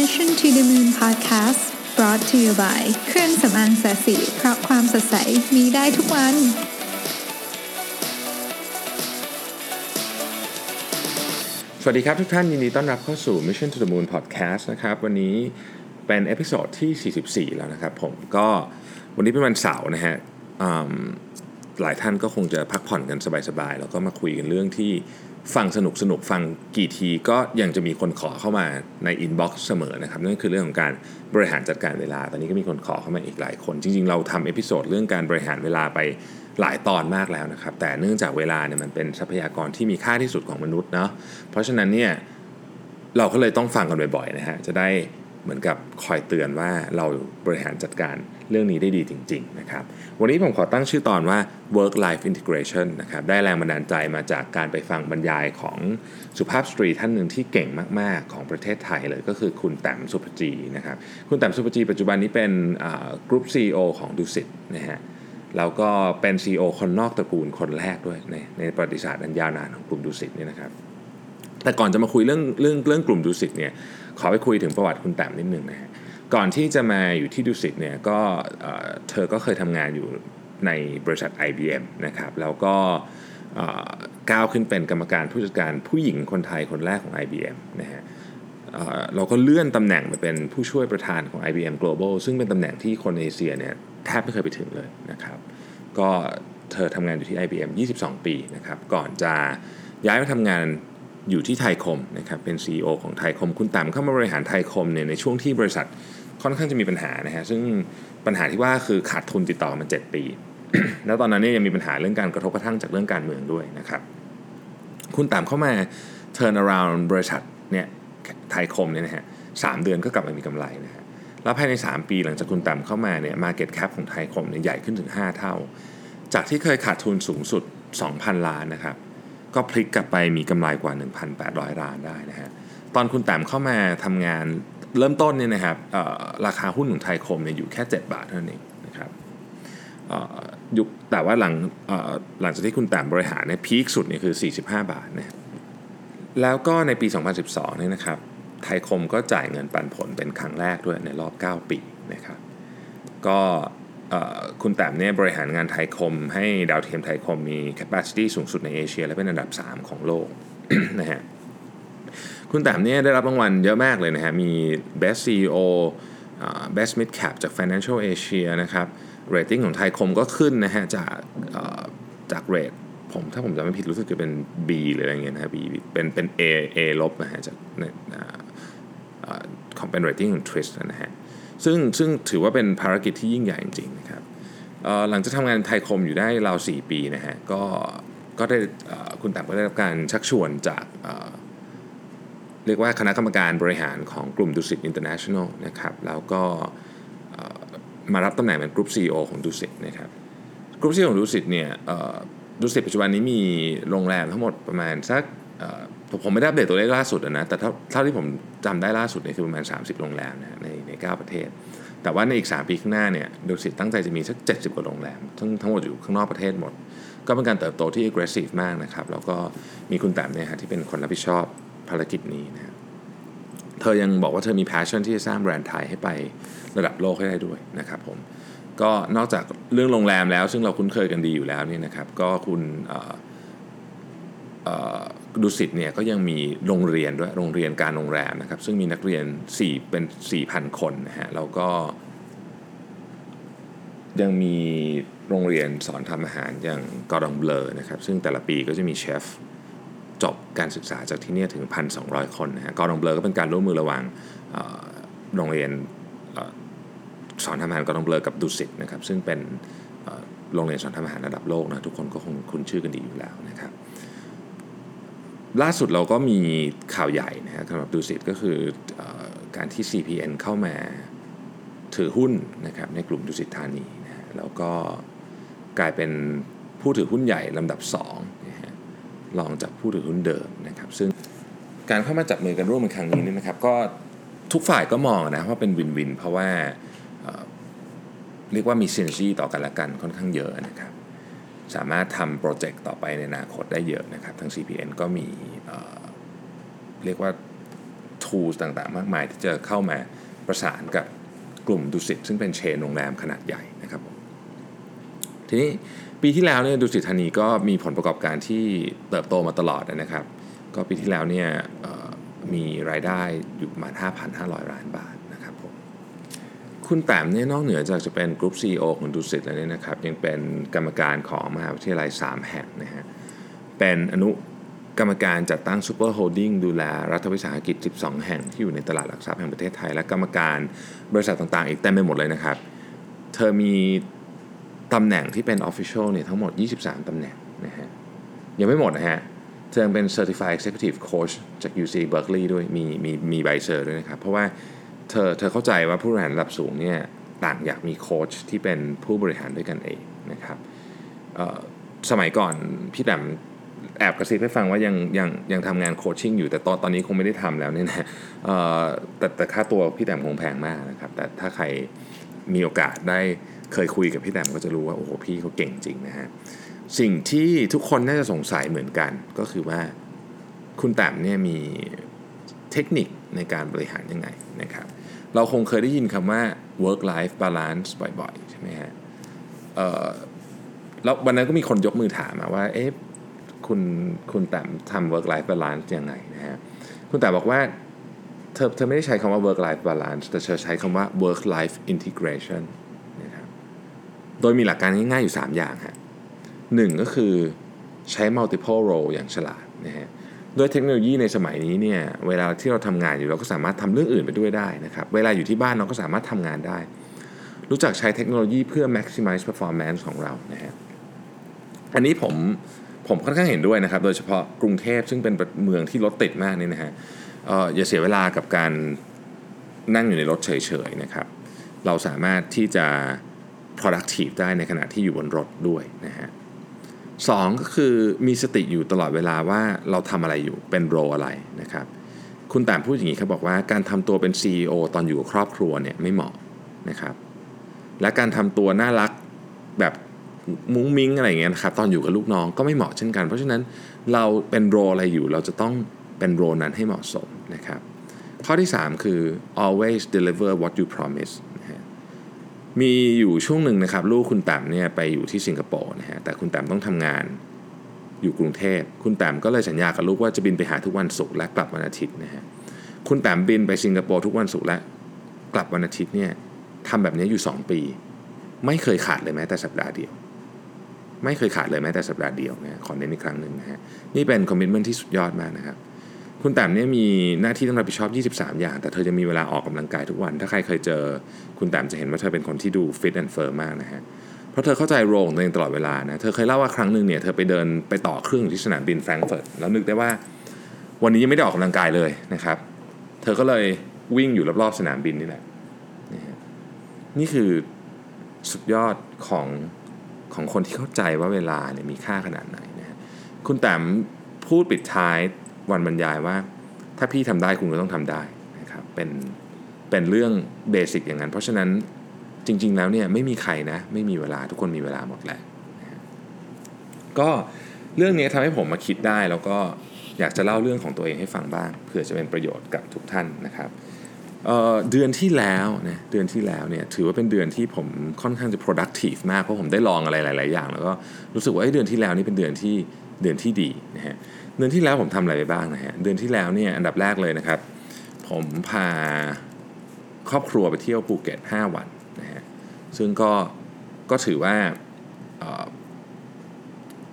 Mission to the Moon Podcast brought to you by เครื่องสำอาง SASI เพราะความสดใสมีได้ทุกวัน สวัสดีครับทุกท่านยินดีต้อนรับเข้าสู่ Mission to the Moon Podcast นะครับ วันนี้เป็น episode ที่ 44 แล้วนะครับผมก็วันนี้เป็นวันเสาร์นะฮะหลายท่านก็คงจะพักผ่อนกันสบายๆ แล้วก็มาคุยกันเรื่องที่ ฟังสนุกสนุกฟังกี่ทีก็ยังจะมีคนขอเข้ามาใน inbox เสมอนะครับนั่นคือเรื่องของการบริหารจัดการเวลา ตอนนี้ก็มีคนขอเข้ามาอีกหลายคน จริง ๆ เราทำ episode เรื่องการบริหารเวลาไปหลายตอนมากแล้วนะครับ แต่เนื่องจากเวลาเนี่ยมันเป็นทรัพยากรที่มีค่าที่สุดของมนุษย์เนาะเพราะฉะนั้นเนี่ยเราก็เลยต้องฟังกันบ่อยๆนะฮะจะได้เหมือนกับคอยเตือนว่าเราบริหารจัดการ เรื่องนี้ได้ดีจริง ๆ นะครับ วันนี้ผมขอตั้งชื่อตอนว่า work life integration นะครับ ได้แรงบันดาลใจมาจากการไปฟังบรรยายของสุภาพสตรีท่านหนึ่งที่เก่งมาก ๆ ของประเทศไทยเลยก็คือคุณแต้มสุภจีนะครับ คุณแต้มสุภจีปัจจุบันนี้เป็นกรุ๊ป CEO ของดูสิตนะฮะแล้วก็เป็น CEO คนนอกตระกูลคนแรกด้วยในในประวัติศาสตร์อันยาวนานของกลุ่มดูสิตเนี่ยนะครับ แต่ก่อนจะมาคุยเรื่องเรื่องเรื่องกลุ่มดูสิตเนี่ยขอไปคุยถึงประวัติคุณแต้มนิดนึงนะฮะ ก่อนที่จะมาอยู่ที่ดูสิตเนี่ยก็เธอก็เคยทำงานอยู่ในบริษัท IBM นะครับแล้วก็ก้าวขึ้นเป็นกรรมการผู้จัดการผู้หญิงคนไทยคนแรกของ IBM นะฮะเราก็เลื่อนตำแหน่งมาเป็นผู้ช่วยประธานของ IBM Global ซึ่งเป็นตำแหน่งที่คนเอเชียเนี่ยแทบไม่เคยไปถึงเลยนะครับ ก็เธอทำงานอยู่ที่ IBM 22 ปีนะครับ ก่อนจะย้ายมาทำงานอยู่ที่ไทยคมนะครับ เป็น CEO ของไทยคม คุณต้มเข้ามาบริหารไทยคมเนี่ยในช่วงที่บริษัท ค่อนข้างจะมีปัญหานะฮะซึ่งปัญหาที่ว่าคือขาดทุนติดต่อมา 7 ปี แล้วตอนนั้นเนี่ยยังมีปัญหาเรื่องการกระทบกระทั่งจากเรื่องการเมืองด้วยนะครับ คุณแต้มเข้ามา turn around บริษัทเนี่ยไทยคมเนี่ยนะฮะสามเดือนก็กลับมามีกำไรนะฮะแล้วภายใน 3 ปีหลังจากคุณแต้มเข้ามาเนี่ย market cap ของไทยคมเนี่ยใหญ่ขึ้นถึง 5 เท่า จากที่เคยขาดทุนสูงสุด 2,000 ล้านนะครับก็พลิกกลับไปมีกำไรกว่า 1,800 ล้านได้นะฮะตอนคุณแต้มเข้ามาทำงาน เริ่มต้นเนี่ยนะครับราคาหุ้นของไทยคมเนี่ยอยู่แค่ 7 บาทเท่านั้นเองนะครับยุคแต่ว่าหลังหลังจากที่คุณแต้มบริหารเนี่ยพีคสุดเนี่ยคือ 45 บาทนะแล้วก็ในปี 2012เนี่ยนะครับไทยคมก็จ่ายเงินปันผลเป็นครั้งแรกด้วยในรอบ 9 ปีนะครับก็คุณแต้มเนี่ยบริหารงานไทยคม ให้ดาวเทียมไทยคมมี capacity สูงสุดในเอเชีย และเป็นอันดับ 3 ของโลกนะฮะ คุณแต้มเนี่ยได้รับรางวัลเยอะมากเลยนะฮะมี Best CEO Best Mid Cap จาก FinanceAsia นะครับเรตติ้งของไทยคมก็ขึ้นนะฮะจากจาก rate ผมถ้าผมจำไม่ผิดรู้สึกจะเป็น B หรืออะไรเงี้ยนะฮะ B เป็นเป็น A A ลบนะฮะจากเนี่ยของเป็นเรตติ้งของ TRIS นะฮะซึ่งซึ่งถือว่าเป็นภารกิจที่ยิ่งใหญ่จริงๆนะครับหลังจากทำงานไทยคมอยู่ได้ราว 4 ปีนะฮะก็ก็ได้คุณแต้มก็ได้รับการชักชวนจาก เรียกว่าคณะกรรมการบริหารของกลุ่มดุสิตอินเตอร์เนชั่นแนลนะครับแล้วก็มารับตำแหน่งเป็นกรุ๊ป CEO ของดุสิตนะครับกรุ๊ป CEO ของดุสิตเนี่ยดุสิตปัจจุบันนี้มีโรงแรมทั้งหมดประมาณสักผมไม่ได้อัปเดตตัวเลขล่าสุดนะแต่เท่าที่ผมจำได้ล่าสุดเนี่ยคือประมาณ 30 โรงแรมนะฮะในใน 9 ประเทศ แต่ว่าในอีก 3 ปีข้างหน้าเนี่ยดุสิตตั้งใจจะมีสัก 70 กว่าโรงแรมทั้งทั้งหมดอยู่ข้างนอกประเทศหมด ก็เป็นการเติบโตที่ aggressive มากนะครับแล้วก็มีคุณแต้มเนี่ยฮะที่เป็นคนรับผิดชอบ ภารกิจนี้นะเธอยังบอกว่าเธอมี passion ที่จะสร้างแบรนด์ไทยให้ไประดับโลกให้ได้ด้วยนะครับผมก็นอกจากเรื่องโรงแรมแล้ว ซึ่งเราคุ้นเคยกันดีอยู่แล้วนี่นะครับ ก็คุณดุสิตเนี่ยก็ยังมีโรงเรียนด้วยโรงเรียนการโรงแรมนะครับ ซึ่งมีนักเรียน 4 เป็น 4,000 คนนะฮะแล้วก็ยังมีโรงเรียนสอนทำอาหารอย่าง Cordon Bleu นะครับ ซึ่งแต่ละปีก็จะมีเชฟ จบการศึกษาจากที่นี่ถึง 1,200 คนนะฮะ Cordon Bleu ก็เป็นการร่วมมือระหว่างโรงเรียนออสอนทำอาหาร Cordon Bleu กับดุสิตนะครับซึ่งเป็นโรงเรียนสอนทำอาหารระดับโลกนะทุกคนก็คงคุ้นชื่อกันดีอยู่แล้วนะครับล่าสุดเราก็มีข่าวใหญ่นะฮะสำหรับดุสิตก็คือออการที่ CPN เข้ามาถือหุ้นนะครับในกลุ่มดุสิตธานีนะฮะแล้วก็กลายเป็นผู้ถือหุ้นใหญ่ลำดับ2 รองจากผู้ถือหุ้นเดิมนะครับ ซึ่งการเข้ามาจับมือกันร่วมในครั้งนี้นี่นะครับ ก็ทุกฝ่ายก็มองนะว่าเป็นวินวิน เพราะว่าเรียกว่ามีซินซีต่อกันและกันค่อนข้างเยอะนะครับ สามารถทำโปรเจกต์ต่อไปในอนาคตได้เยอะนะครับทั้ง CPN ก็มีเเรียกว่าทุ tools ต่างๆ มากมายที่จะเข้ามาประสานกับกลุ่มดุสิตซึ่งเป็นเชนโรงแรมขนาดใหญ่นะครับ ทีนี้ปีที่แล้วเนี่ยดุสิตธานีก็มีผลประกอบการที่เติบโตมาตลอดนะครับ ก็ปีที่แล้วเนี่ยมีรายได้อยู่ประมาณ 5,500 ล้านบาทนะครับผมคุณแต้มเนี่ยนอกเหนือจากจะเป็นกรุ๊ป CEO ของดุสิตแล้วเนี่ยนะครับยังเป็นกรรมการของมหาวิทยาลัย 3 แห่งนะฮะเป็นอนุกรรมการจัดตั้ง super holding ดูแลรัฐวิสาหกิจ 12 แห่งที่อยู่ในตลาดหลักทรัพย์แห่งประเทศไทย และกรรมการบริษัทต่างๆ อีกเต็มไปหมดเลยนะครับ เธอมี ตำแหน่งที่เป็น Official เนี่ยทั้งหมด 23 ตำแหน่งนะฮะยังไม่หมดนะฮะเธอเป็น Certified Executive Coach จาก UC Berkeley ด้วยมีมีมีใบ cert ด้วยนะครับ เพราะว่าเธอเธอเข้าใจว่าผู้บริหารระดับสูงเนี่ยต่างอยากมีโค้ชที่เป็นผู้บริหารด้วยกันเองนะครับสมัยก่อนพี่แต้มแอบกระซิบให้ฟังว่ายังยังยังทำงานโคชชิ่งอยู่แต่ตอนตอนนี้คงไม่ได้ทำแล้วเนี่ยนะแต่แต่ค่าตัวพี่แต้มคงแพงมากนะครับ แต่ถ้าใครมีโอกาสได้ เคยคุยกับพี่แต้มก็จะรู้ว่าโอ้โหพี่เขาเก่งจริงนะฮะสิ่งที่ทุกคนน่าจะสงสัยเหมือนกัน ก็คือว่าคุณแต้มเนี่ยมีเทคนิคในการบริหารยังไงนะครับ เราคงเคยได้ยินคำว่า work life balance บ่อยๆ ใช่ไหมฮะแล้ววันนั้นก็มีคนยกมือถามมาว่าเอ๊ะคุณคุณแต้มทำ work life balance ยังไงนะฮะคุณแต้มบอกว่าเธอเธอไม่ได้ใช้คำว่า work life balance แต่เธอใช้คำว่า work life integration โดยมีหลักการง่ายๆอยู่ 3 อย่างฮะหนึ่งก็คือใช้ multiple role อย่างฉลาดนะฮะด้วยเทคโนโลยีในสมัยนี้เนี่ยเวลาที่เราทำงานอยู่เราก็สามารถทำเรื่องอื่นไปด้วยได้นะครับเวลาอยู่ที่บ้านเราก็สามารถทำงานได้ รู้จักใช้เทคโนโลยีเพื่อ maximize performance ของเรานะฮะอันนี้ผมผมค่อนข้างเห็นด้วยนะครับ โดยเฉพาะกรุงเทพซึ่งเป็นเมืองที่รถติดมากนี่นะฮะอย่าเสียเวลากับการนั่งอยู่ในรถเฉยๆนะครับ เราสามารถที่จะ productive ได้ในขณะที่อยู่บนรถด้วยนะฮะสองก็คือมีสติอยู่ตลอดเวลาว่าเราทำอะไรอยู่เป็นโรอะไรนะครับ คุณแต่พูดอย่างนี้เขาบอกว่าการทำตัวเป็น CEO ตอนอยู่กับครอบครัวเนี่ยไม่เหมาะนะครับ และการทำตัวน่ารักแบบมุ้งมิ้งอะไรเงี้ยนะครับตอนอยู่กับลูกน้องก็ไม่เหมาะเช่นกัน เพราะฉะนั้นเราเป็นโรอะไรอยู่เราจะต้องเป็นโรนั้นให้เหมาะสมนะครับ ข้อที่ 3 คือ always deliver what you promise มีอยู่ช่วงหนึ่งนะครับ ลูกคุณแต้มเนี่ยไปอยู่ที่สิงคโปร์นะฮะแต่คุณแต้มต้องทำงานอยู่กรุงเทพ คุณแต้มก็เลยสัญญากับลูกว่าจะบินไปหาทุกวันศุกร์และกลับวันอาทิตย์นะฮะคุณแต้มบินไปสิงคโปร์ทุกวันศุกร์และกลับวันอาทิตย์เนี่ยทำแบบนี้อยู่ 2 ปี ไม่เคยขาดเลยแม้แต่สัปดาห์เดียว ไม่เคยขาดเลยแม้แต่สัปดาห์เดียวนะขอเน้นอีกครั้งหนึ่งนะฮะนี่เป็น commitment ที่สุดยอดมากนะครับ คุณแต้มเนี่ยมีหน้าที่ต้องรับผิดชอบ 23 อย่าง แต่เธอจะมีเวลาออกกำลังกายทุกวัน ถ้าใครเคยเจอคุณแต้มจะเห็นว่าเธอเป็นคนที่ดู fit and firm มากนะฮะเพราะเธอเข้าใจโรงตัวเองตลอดเวลานะเธอเคยเล่าว่าครั้งหนึ่งเนี่ยเธอไปเดินไปต่อเครื่องที่สนามบินแฟรงก์เฟิร์ตแล้วนึกได้ว่าวันนี้ยังไม่ได้ออกกำลังกายเลยนะครับ เธอก็เลยวิ่งอยู่รอบๆสนามบินนี่แหละนี่คือสุดยอดของของคนที่เข้าใจว่าเวลาเนี่ยมีค่าขนาดไหนนะฮะคุณแต้มพูดปิดท้าย วันบรรยายว่า ถ้าพี่ทำได้คุณก็ต้องทำได้นะครับเป็นเป็นเรื่องเบสิกอย่างนั้น เพราะฉะนั้นจริง ๆ แล้วเนี่ยไม่มีใครนะไม่มีเวลาทุกคนมีเวลาหมดแหละก็เรื่องนี้ทำให้ผมมาคิดได้แล้วก็อยากจะเล่าเรื่องของตัวเองให้ฟังบ้างเพื่อจะเป็นประโยชน์กับทุกท่านนะครับเเดือนที่แล้วนะเดือนที่แล้วเนี่ยถือว่าเป็นเดือนที่ผมค่อนข้างจะ productive มากเพราะผมได้ลองอะไรหลาย ๆ อย่าง แล้วก็รู้สึกว่าเดือนที่แล้วนี่เป็นเดือนที่เดือนที่ดีนะฮะ เดือนที่แล้วผมทำอะไรไปบ้างนะฮะเดือนที่แล้วเนี่ยอันดับแรกเลยนะครับ ผมพาครอบครัวไปเที่ยวภูเก็ต 5 วันนะฮะซึ่งก็ก็ถือว่า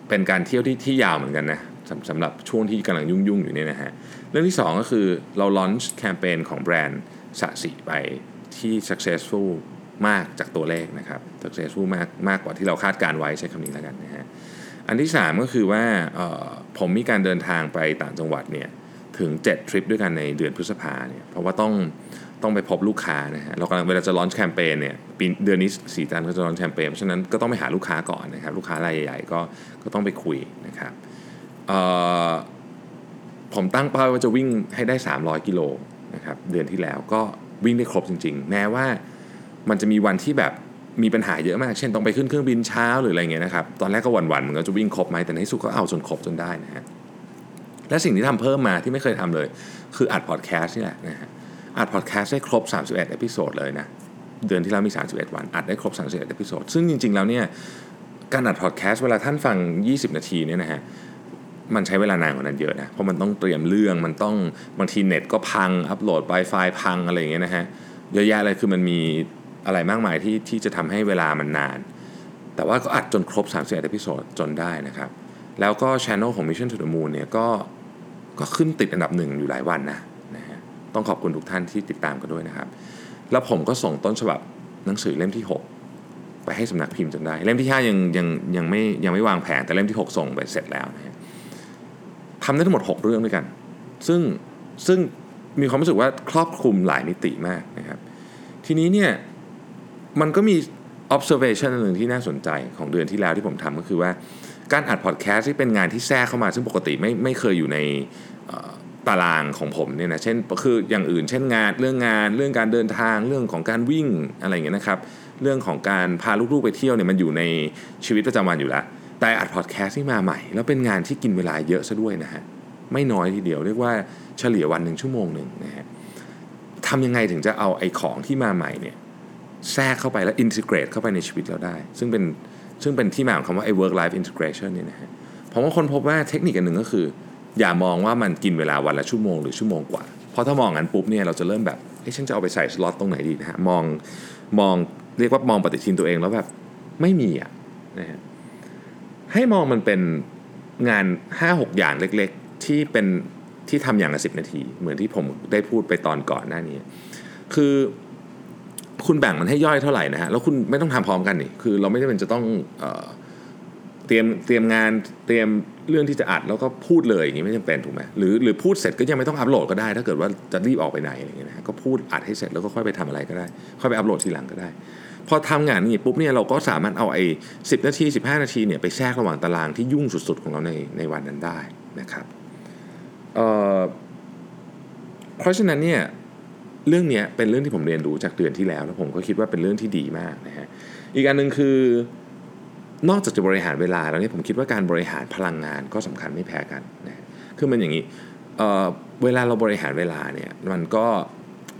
เป็นการเที่ยวที่ที่ยาวเหมือนกันนะสำสำหรับช่วงที่กำลังยุ่งๆอยู่เนี่ยนะฮะเรื่องที่ 2 ก็คือเราลอนช์แคมเปญของแบรนด์สะสีไปที่ successful มากจากตัวเลขนะครับ successful มากมากกว่าที่เราคาดการไว้ใช้คำนี้แล้วกันนะฮะ อันที่ 3 ก็คือว่าผมมีการเดินทางไปต่างจังหวัดเนี่ยถึง 7 ทริปด้วยกันในเดือนพฤษภาเนี่ยเพราะว่าต้องต้องไปพบลูกค้านะฮะเรากำลังเวลาจะลอนช์แคมเปญเนี่ยปีเดือนนี้สีจันก็จะลอนช์แคมเปญเพราะฉะนั้นก็ต้องไปหาลูกค้าก่อนนะครับลูกค้ารายใหญ่ๆก็ก็ต้องไปคุยนะครับผมตั้งเป้าว่าจะวิ่งให้ได้ 300 กิโลนะครับเดือนที่แล้วก็วิ่งได้ครบจริง ๆ แม้ว่ามันจะมีวันที่แบบ มีปัญหาเยอะมาก เช่นต้องไปขึ้นเครื่องบินเช้าหรืออะไรเงี้ยนะครับ ตอนแรกก็หวั่นๆมันก็จะวิ่งครบไหมแต่ในที่สุดก็เอาจนครบจนได้นะฮะ และสิ่งที่ทำเพิ่มมาที่ไม่เคยทำเลย คืออัดพอดแคสต์นี่แหละนะฮะ อัดพอดแคสต์ได้ครบ 31 episode เลยนะ เดือนที่แล้วมี 31 วัน อัดได้ครบ 31 episode ซึ่งจริง ๆ แล้วเนี่ย การอัดพอดแคสต์เวลาท่านฟัง 20 นาทีเนี่ยนะฮะมันใช้เวลานานกว่านั้นเยอะนะ เพราะมันต้องเตรียมเรื่อง มันต้องบางทีเน็ตก็พัง อัปโหลดไไฟล์พังอะไรอย่างเงี้ยนะฮะ เยอะแยะเลยคือมันมี อะไรมากมายที่ที่จะทำให้เวลามันนาน แต่ว่าก็อัดจนครบ31 episode จนได้นะครับ แล้วก็ channel ของ Mission to the Moon เนี่ยก็ก็ขึ้นติดอันดับหนึ่งอยู่หลายวันนะนะฮะต้องขอบคุณทุกท่านที่ติดตามกันด้วยนะครับ แล้วผมก็ส่งต้นฉบับหนังสือเล่มที่ 6 ไปให้สำนักพิมพ์จนได้ เล่มที่ 5 ยังยังยังไม่ยังไม่วางแผนแต่เล่มที่ 6 ส่งไปเสร็จแล้วนะฮะทำได้ทั้งหมด 6 เรื่องด้วยกัน ซึ่งซึ่งมีความรู้สึกว่าครอบคลุมหลายมิติมากนะครับ ทีนี้เนี่ย มันก็มี observation หนึ่งที่น่าสนใจของเดือนที่แล้วที่ผมทำก็คือว่าการอัดพอดแคสต์ที่เป็นงานที่แทรกเข้ามา ซึ่งปกติไม่ไม่เคยอยู่ในตารางของผมเนี่ยนะเช่นคืออย่างอื่น เช่นงานเรื่องงานเรื่องการเดินทางเรื่องของการวิ่งอะไรอย่างเงี้ยนะครับเรื่องของการพาลูกๆไปเที่ยวเนี่ยมันอยู่ในชีวิตประจำวันอยู่แล้ว แต่อัดพอดแคสต์ที่มาใหม่ แล้วเป็นงานที่กินเวลาเยอะซะด้วยนะฮะไม่น้อยทีเดียวเรียกว่าเฉลี่ยวันหนึ่งชั่วโมงหนึ่งนะฮะทำยังไงถึงจะเอาไอ้ของที่มาใหม่เนี่ย แทรกเข้าไปแล้วอินทิเกรตเข้าไปในชีวิตเราได้ ซึ่งเป็นซึ่งเป็นที่มาของคำว่าไอ้ work life integration เนี่ยนะฮะผมว่าคนพบว่าเทคนิคอันหนึ่งก็คือ อย่ามองว่ามันกินเวลาวันละชั่วโมงหรือชั่วโมงกว่า เพราะถ้ามองงั้นปุ๊บเนี่ยเราจะเริ่มแบบเอ้ฉันจะเอาไปใส่สล็อตตรงไหนดีนะฮะมองมองเรียกว่ามองปฏิทินตัวเองแล้วแบบไม่มีอะนะฮะให้มองมันเป็นงาน 5-6 อย่างเล็กๆ ที่เป็นที่ทำอย่างละสินาที เหมือนที่ผมได้พูดไปตอนก่อนหน้านี้ คือ คุณแบ่งมันให้ย่อยเท่าไหร่นะฮะแล้วคุณไม่ต้องทำพร้อมกันนี่คือ เราไม่ได้เป็นจะต้องเตรียมเตรียมงานเตรียมเรื่องที่จะอัดแล้วก็พูดเลยอย่างนี้ไม่จำเป็นถูกไหมหรือหรือพูดเสร็จก็ยังไม่ต้องอัปโหลดก็ได้ ถ้าเกิดว่าจะรีบออกไปไหนอะไรอย่างเงี้ยนะก็พูดอัดให้เสร็จแล้วก็ค่อยไปทำอะไรก็ได้ ค่อยไปอัปโหลดทีหลังก็ได้ พอทำงานนี้ปุ๊บเนี่ยเราก็สามารถเอาไอ้สินาที 15 นาทีเนี่ยไปแทรกระหว่างตารางที่ยุ่งสุดๆของเราในในวันนั้นได้นะครับเเพราะฉะนั้นเนี่ย เรื่องนี้เป็นเรื่องที่ผมเรียนรู้จากเดือนที่แล้ว แล้วผมก็คิดว่าเป็นเรื่องที่ดีมากนะฮะอีกอันหนึ่งคือนอกจากจะบริหารเวลาแล้วเนี่ยผมคิดว่าการบริหารพลังงานก็สำคัญไม่แพ้กันนะคือมันอย่างนี้เวลาเราบริหารเวลาเนี่ยมันก็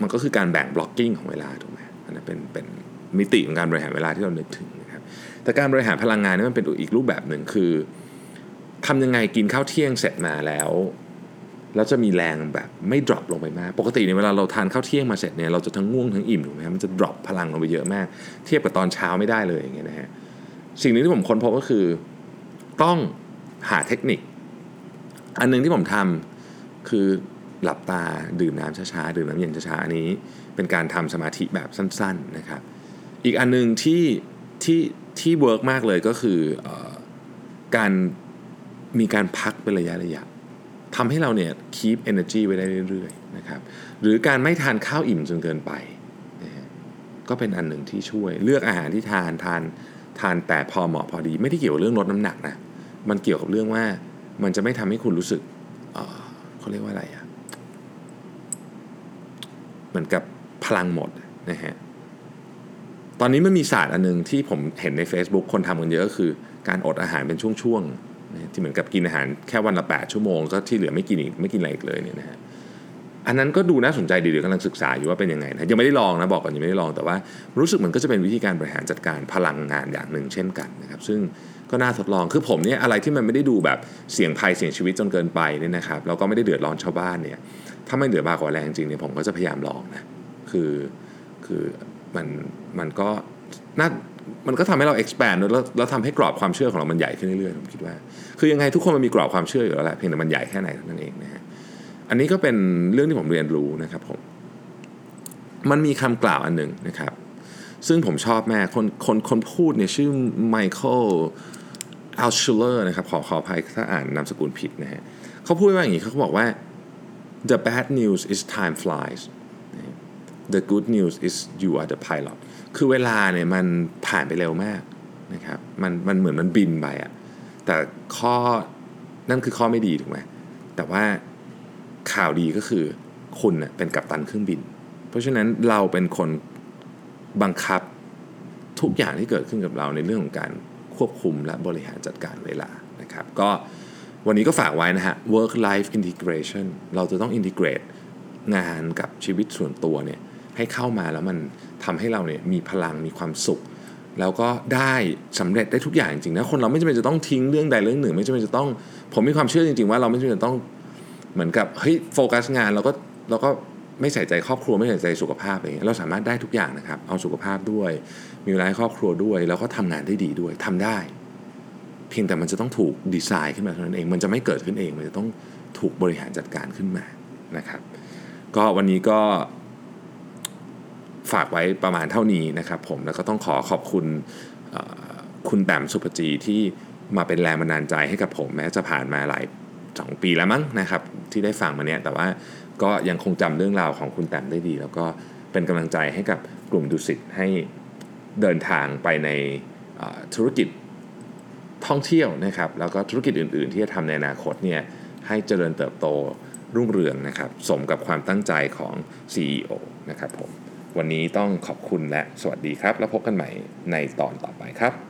มันก็คือการแบ่ง blocking ของเวลาถูกไหมอันนั้นเป็นเป็นมิติของการบริหารเวลาที่เรานึกถึงนะครับแต่การบริหารพลังงานนี่มันเป็นอีกรูปแบบหนึ่งคือทำยังไงกินข้าวเที่ยงเสร็จมาแล้ว แล้วจะมีแรงแบบไม่ drop ลงไปมาก ปกติในเวลาเราทานข้าวเที่ยงมาเสร็จเนี่ยเราจะทั้งง่วงทั้งอิ่มถูกไหมมันจะ drop พลังลงไปเยอะมาก เทียบกับตอนเช้าไม่ได้เลยอย่างเงี้ยนะฮะสิ่งนี้ที่ผมค้นพบก็คือ ต้องหาเทคนิค อันนึงที่ผมทำคือหลับตาดื่มน้ำช้าๆดื่มน้ำเย็นช้าๆอันนี้ เป็นการทำสมาธิแบบสั้น ๆนะครับ อีกอันนึงที่ที่ที่เวิร์กมากเลยก็คืออการมีการพักเป็นระยะระยะ ทำให้เราเนี่ย keep energy ไว้ได้เรื่อยๆนะครับหรือการไม่ทานข้าวอิ่มจนเกินไปนะก็เป็นอันหนึ่งที่ช่วยเลือกอาหารที่ทานทานทานแต่พอเหมาะพอดี ไม่ได้เกี่ยวกับเรื่องลดน้ำหนักนะมันเกี่ยวกับเรื่องว่ามันจะไม่ทำให้คุณรู้สึกเเขาเรียกว่าอะไรอะเหมือนกับพลังหมดนะฮะตอนนี้มันมีศาสตร์อันนึงที่ผมเห็นใน Facebook คนทำกันเยอะก็คือ การอดอาหารเป็นช่วงๆ ที่เหมือนกับกินอาหารแค่วันละ 8 ชั่วโมงก็ที่เหลือไม่กินอีกไม่กินอะไรอีกเลยเนี่ยนะฮะอันนั้นก็ดูน่าสนใจดีเดี๋ยวกำลังศึกษาอยู่ว่าเป็นยังไงนะยังไม่ได้ลองนะบอกก่อนยังไม่ได้ลองแต่ว่ารู้สึกมันก็จะเป็นวิธีการบริหารจัดการพลังงานอย่างหนึ่งเช่นกันนะครับซึ่งก็น่าทดลองคือผมเนี่ยอะไรที่มันไม่ได้ดูแบบเสี่ยงภัยเสี่ยงชีวิตจนเกินไปเนี่ยนะครับแล้วก็ไม่ได้เดือดร้อนชาวบ้านเนี่ยถ้าไม่เดือดบากว่าแรงจริงเนี่ยผมก็จะพยายามลองนะคือคือมันมันก็น่า มันก็ทำให้เรา expand แล้วแล้วทำให้กรอบความเชื่อของเรามันใหญ่ขึ้นเรื่อยๆผมคิดว่า คือยังไงทุกคนมันมีกรอบความเชื่ออยู่แล้วแหละเพียงแต่มันใหญ่แค่ไหนเท่านั้นเองนะฮะอันนี้ก็เป็นเรื่องที่ผมเรียนรู้นะครับผมมันมีคำกล่าวอันหนึ่งนะครับ ซึ่งผมชอบแม่คนคนคนพูดเนี่ยชื่อ Michael Altshuler นะครับขอขออภัยถ้าอ่านนามสกุลผิดนะฮะเขาพูดว่าอย่างนี้เขาบอกว่า the bad news is time flies the good news is you are the pilot คือเวลาเนี่ยมันผ่านไปเร็วมากนะครับมันมันเหมือนมันบินไปอะแต่ข้อนั่นคือข้อไม่ดีถูกไหมแต่ว่าข่าวดีก็คือคุณเน่ยเป็นกัปตันเครื่องบิน เพราะฉะนั้นเราเป็นคนบังคับทุกอย่างที่เกิดขึ้นกับเราในเรื่องของการควบคุมและบริหารจัดการเวลานะครับ ก็วันนี้ก็ฝากไว้นะฮะ work life integration เราจะต้อง integrate งานกับชีวิตส่วนตัวเนี่ย ให้เข้ามาแล้วมันทำให้เราเนี่ยมีพลังมีความสุข แล้วก็ได้สำเร็จได้ทุกอย่างจริงๆนะคนเราไม่จำเป็นจะต้องทิ้งเรื่องใดเรื่องหนึ่ง ไม่จำเป็นจะต้อง ผมมีความเชื่อจริง ๆ ว่าเราไม่จำเป็นจะต้องเหมือนกับเฮ้ยโฟกัสงานแล้วก็แล้วก็ไม่ใส่ใจครอบครัวไม่ใส่ใจสุขภาพอะไรเงี้ยเราสามารถได้ทุกอย่างนะครับเอาสุขภาพด้วย มีเวลาให้ครอบครัวด้วย แล้วก็ทำงานได้ดีด้วยทำได้ เพียงแต่มันจะต้องถูกดีไซน์ขึ้นมาเท่านั้นเอง มันจะไม่เกิดขึ้นเองมันจะต้องถูกบริหารจัดการขึ้นมานะครับ ก็วันนี้ก็ ฝากไว้ประมาณเท่านี้นะครับผมแล้วก็ต้องขอขอบคุณคุณแต้มสุภจีที่มาเป็นแรงบันดาลใจให้กับผมแม้จะผ่านมาหลายสองปีแล้วมั้งนะครับ ที่ได้ฟังมาเนี่ยแต่ว่าก็ยังคงจำเรื่องราวของคุณแต้มได้ดี แล้วก็เป็นกำลังใจให้กับกลุ่มดุสิตให้เดินทางไปในธุรกิจท่องเที่ยวนะครับ แล้วก็ธุรกิจอื่น ๆ ที่จะทำในอนาคตเนี่ยให้เจริญเติบโตรุ่งเรืองนะครับ สมกับความตั้งใจของ CEO นะครับผม วันนี้ต้องขอบคุณและสวัสดีครับ แล้วพบกันใหม่ในตอนต่อไปครับ